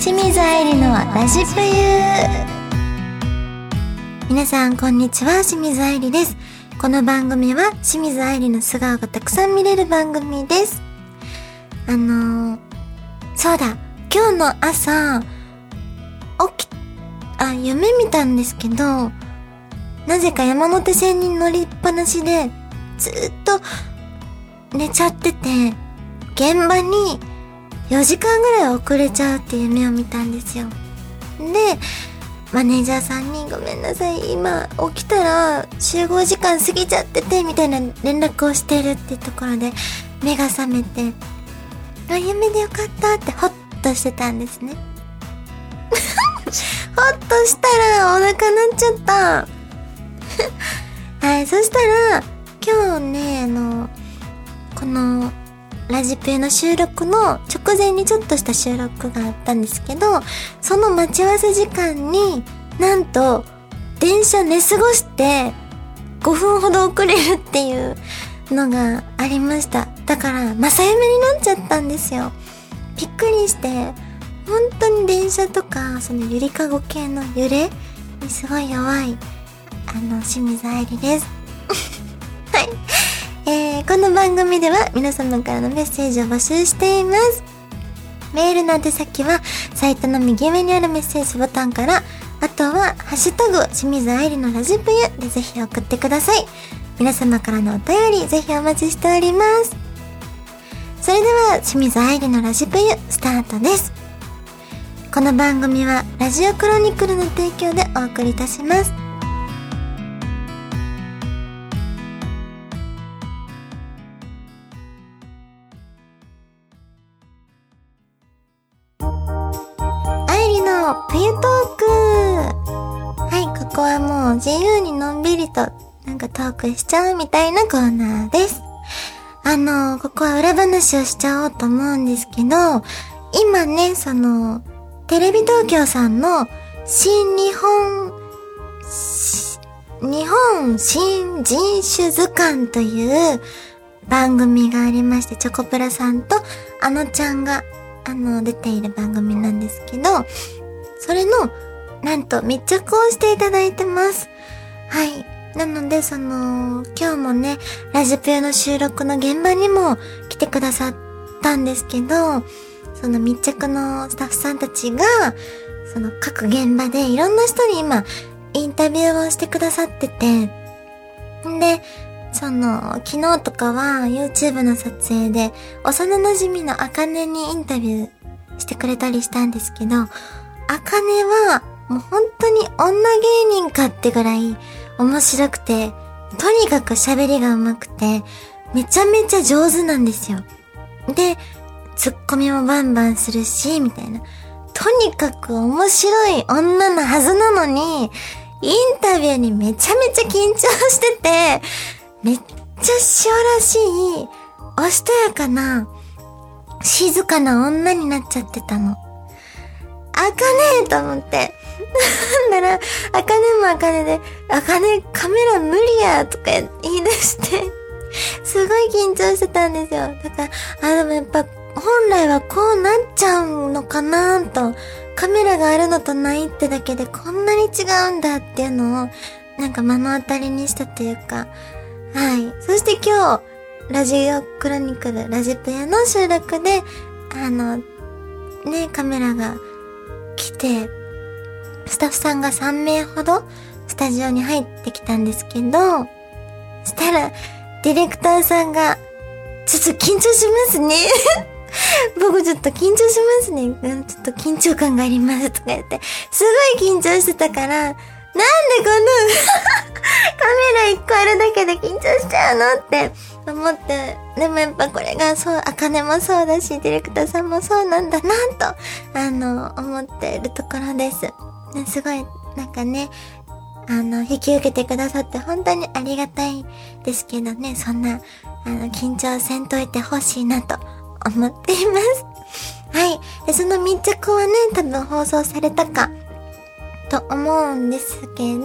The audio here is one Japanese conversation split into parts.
清水愛理のラジプユ皆さんこんにちは。清水愛理です。この番組は清水愛理の素顔がたくさん見れる番組です。あのー、そうだ。今日の朝起きあ夢見たんですけどなぜか山手線に乗りっぱなしでずっと寝ちゃってて現場に4時間ぐらい遅れちゃうっていう夢を見たんですよ。で、マネージャーさんにごめんなさい、今起きたら集合時間過ぎちゃってて、みたいな連絡をしてるってところで目が覚めて、あ、夢でよかったってホッとしてたんですね。ホッとしたらお腹鳴っちゃった。はい、そしたら、今日ね、あの、このラジペの収録の直前にちょっとした収録があったんですけど、その待ち合わせ時間になんと電車寝過ごして5分ほど遅れるっていうのがありました。だから、正夢になっちゃったんですよ。びっくりして、本当に電車とか、そのゆりかご系の揺れにすごい弱い、あの、清水愛理です。えー、この番組では皆様からのメッセージを募集しています。メールの宛先は、サイトの右上にあるメッセージボタンから、あとは、ハッシュタグ、清水愛理のラジプユでぜひ送ってください。皆様からのお便り、ぜひお待ちしております。それでは、清水愛理のラジプユ、スタートです。この番組は、ラジオクロニクルの提供でお送りいたします。冬トークはい、ここはもう自由にのんびりとなんかトークしちゃうみたいなコーナーです。あの、ここは裏話をしちゃおうと思うんですけど、今ね、その、テレビ東京さんの新日本、日本新人種図鑑という番組がありまして、チョコプラさんとあのちゃんが、あの、出ている番組なんですけど、それの、なんと密着をしていただいてます。はい。なので、その、今日もね、ラジプヨの収録の現場にも来てくださったんですけど、その密着のスタッフさんたちが、その各現場でいろんな人に今、インタビューをしてくださってて、んで、その、昨日とかは YouTube の撮影で、幼馴染のあかねにインタビューしてくれたりしたんですけど、あかねは、もう本当に女芸人かってぐらい面白くて、とにかく喋りが上手くて、めちゃめちゃ上手なんですよ。で、ツッコミもバンバンするし、みたいな。とにかく面白い女のはずなのに、インタビューにめちゃめちゃ緊張してて、めっちゃ塩らしい、おしとやかな、静かな女になっちゃってたの。あかねえと思って。なんだら、あかねもあかねで、あかねカメラ無理やとか言い出して、すごい緊張してたんですよ。だから、あ、でもやっぱ、本来はこうなっちゃうのかなと、カメラがあるのとないってだけでこんなに違うんだっていうのを、なんか目の当たりにしたというか、はい。そして今日、ラジオクロニクル、ラジプヤの収録で、あの、ね、カメラがて、スタッフさんが3名ほどスタジオに入ってきたんですけど、したら、ディレクターさんが、ちょっと緊張しますね 僕ちょっと緊張しますね。ちょっと緊張感がありますとか言って、すごい緊張してたから、なんでこの カメラ1個あるだけで緊張しちゃうのって思って、でもやっぱこれがそう、あかねもそうだし、ディレクターさんもそうなんだなと、あの、思ってるところです。すごい、なんかね、あの、引き受けてくださって本当にありがたいですけどね、そんな、あの、緊張せんといてほしいなと思っています。はい。で、その密着はね、多分放送されたか、と思うんですけど、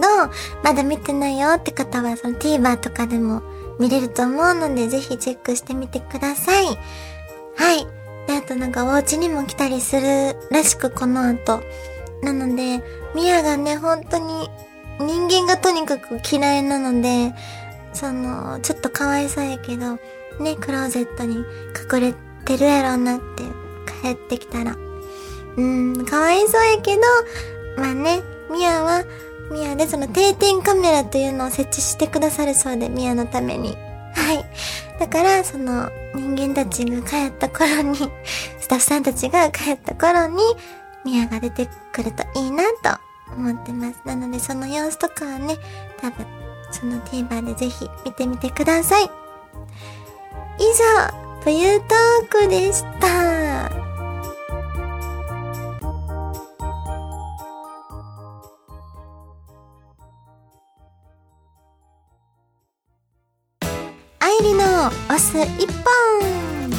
まだ見てないよって方は、その TVer とかでも見れると思うので、ぜひチェックしてみてください。はい。で、あとなんかお家にも来たりするらしく、この後。なので、ミヤがね、本当に人間がとにかく嫌いなので、その、ちょっとかわいそうやけど、ね、クローゼットに隠れてるやろうなって帰ってきたら。うん、かわいそうやけど、まあね、ミヤは、ミヤでその定点カメラというのを設置してくださるそうで、ミヤのために。はい。だから、その人間たちが帰った頃に、スタッフさんたちが帰った頃に、ミヤが出てくるといいなと思ってます。なので、その様子とかはね、多分、その TVer でぜひ見てみてください。以上、というトークでした。押す一本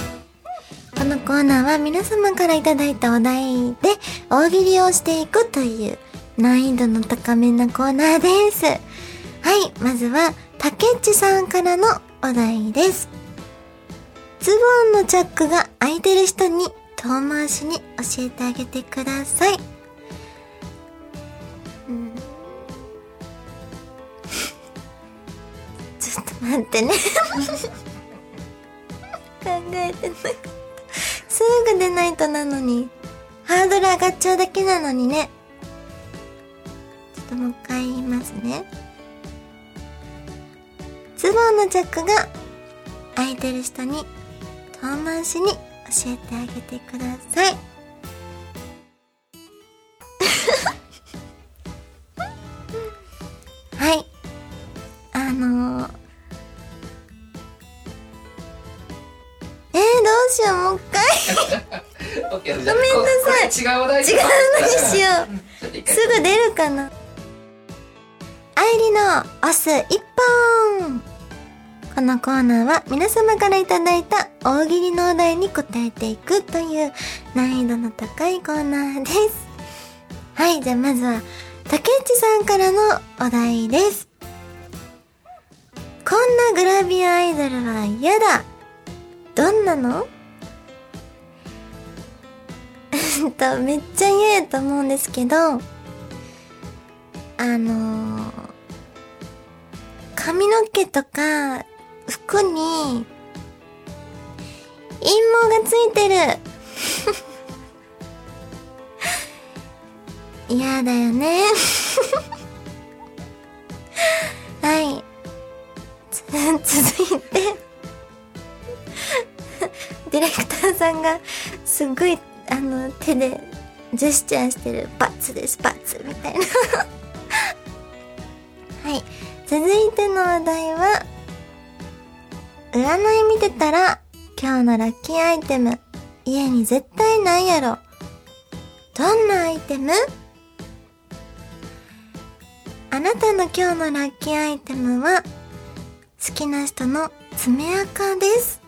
このコーナーは皆様からいただいたお題で大喜利をしていくという難易度の高めなコーナーです。はい、まずは、竹内さんからのお題です。ズボンのチャックが開いてる人に遠回しに教えてあげてください。ちょっと待ってね考えてなかった。すぐ出ないとなのに。ハードル上がっちゃうだけなのにね。ちょっともう一回言いますね。ズボンのジャックが空いてる人に遠回しに教えてあげてくださ。い。ごめんなさい。違うお題違うのにしよう。すぐ出るかな。愛理の押す一本このコーナーは皆様からいただいた大喜利のお題に答えていくという難易度の高いコーナーです。はい、じゃあまずは竹内さんからのお題です。こんなグラビアアイドルは嫌だどんなの？と、めっちゃ嫌やと思うんですけど、あのー、髪の毛とか服に、陰謀がついてる。嫌だよね。はい。続いて。ディレクターさんがすっごいの手でジェスチャーしてるバツですバツみたいな はい続いての話題は占い見てたら、今日のラッキーアイテム、家に絶対ないやろ。どんなアイテム？あなたの今日のラッキーアイテムは、好きな人の爪垢です。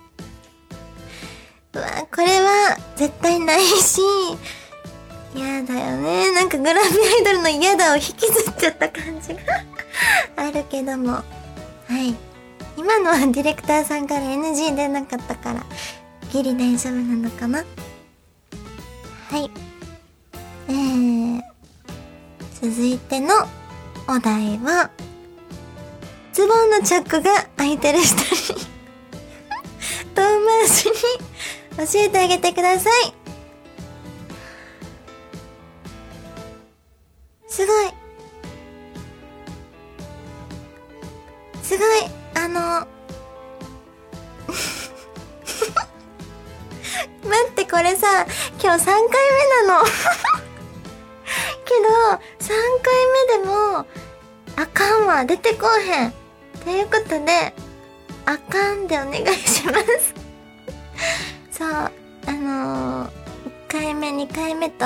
うわ、これは絶対ないし、嫌だよね。なんかグラビアアイドルの嫌だを引きずっちゃった感じが あるけども。はい。今のはディレクターさんから NG 出なかったから、ギリ大丈夫なのかなはい。えー、続いてのお題は、ズボンのチャックが開いてる人に 遠回しに教えてあげてください。すごい。すごい。あの 待ってこれさ今日3回目なの けど3回目でもあかんわ出てこうへんということであかんでお願いしますの、1回目2回目と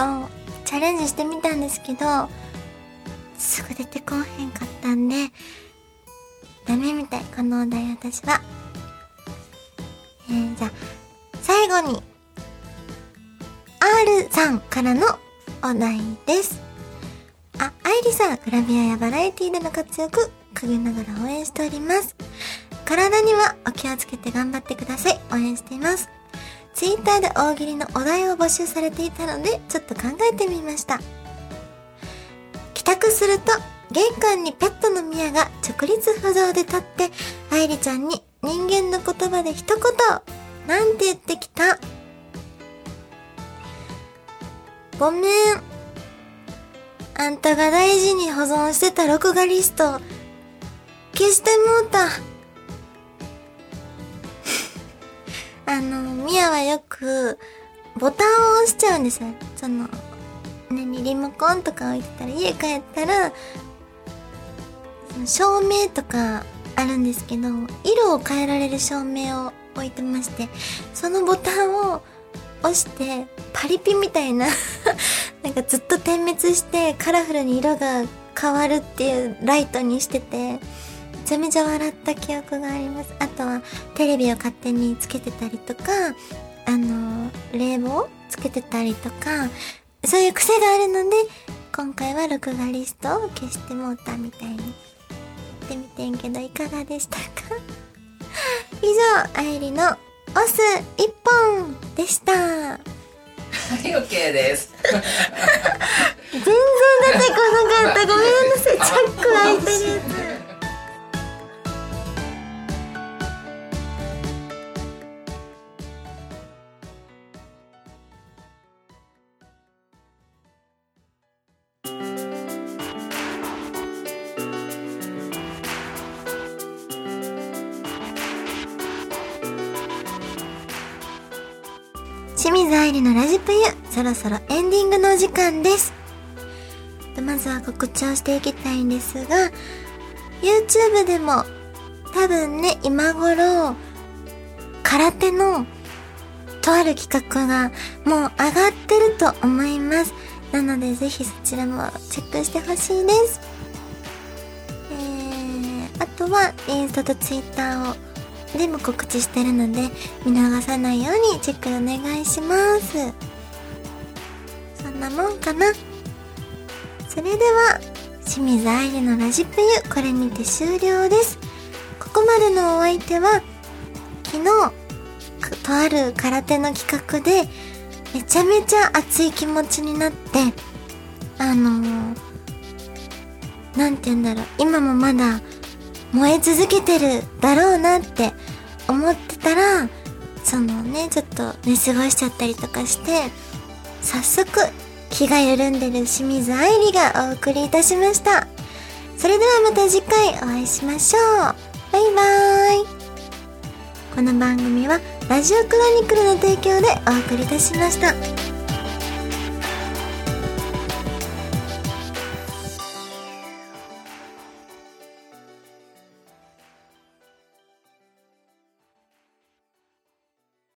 チャレンジしてみたんですけどすぐ出てこへんかったんでダメみたい、このお題私は。えー、じゃあ、最後に、R さんからのお題です。あ、愛理さん、グラビアやバラエティでの活躍、陰ながら応援しております。体にはお気をつけて頑張ってください。応援しています。ツイッターで大喜利のお題を募集されていたので、ちょっと考えてみました。帰宅すると、玄関にペットのミヤが直立不動で立って、愛理ちゃんに人間の言葉で一言、なんて言ってきたごめん。あんたが大事に保存してた録画リスト、消してもうた。あの、ミヤはよく、ボタンを押しちゃうんですよ。その、何、リモコンとか置いてたら、家帰ったら、照明とかあるんですけど、色を変えられる照明を置いてまして、そのボタンを押して、パリピみたいな なんかずっと点滅してカラフルに色が変わるっていうライトにしてて、ちゃめちゃ笑った記憶があります。あとは、テレビを勝手につけてたりとか、あの、冷房つけてたりとか、そういう癖があるので、今回は録画リストを消してもうたみたいにってみてんけど、いかがでしたか？以上、あいりのオス一本でした。はい、OK です。全然出てこなかった。ごめんなさい。チャック開いてる清水愛理のラジプユ、そろそろエンディングのお時間です。まずは告知をしていきたいんですが、YouTube でも多分ね、今頃、空手のとある企画がもう上がってると思います。なのでぜひそちらもチェックしてほしいです。えー、あとはインスタと Twitter をでも告知してるので、見逃さないようにチェックお願いします。そんなもんかな。それでは、清水愛理のラジプユ、これにて終了です。ここまでのお相手は、昨日、とある空手の企画で、めちゃめちゃ熱い気持ちになって、あのー、なんて言うんだろう、今もまだ燃え続けてるだろうなって思ってたら、そのね、ちょっと寝過ごしちゃったりとかして、早速、気が緩んでる清水愛理がお送りいたしました。それではまた次回お会いしましょう。バイバーイ。この番組はラジオクロニクルの提供でお送りいたしました。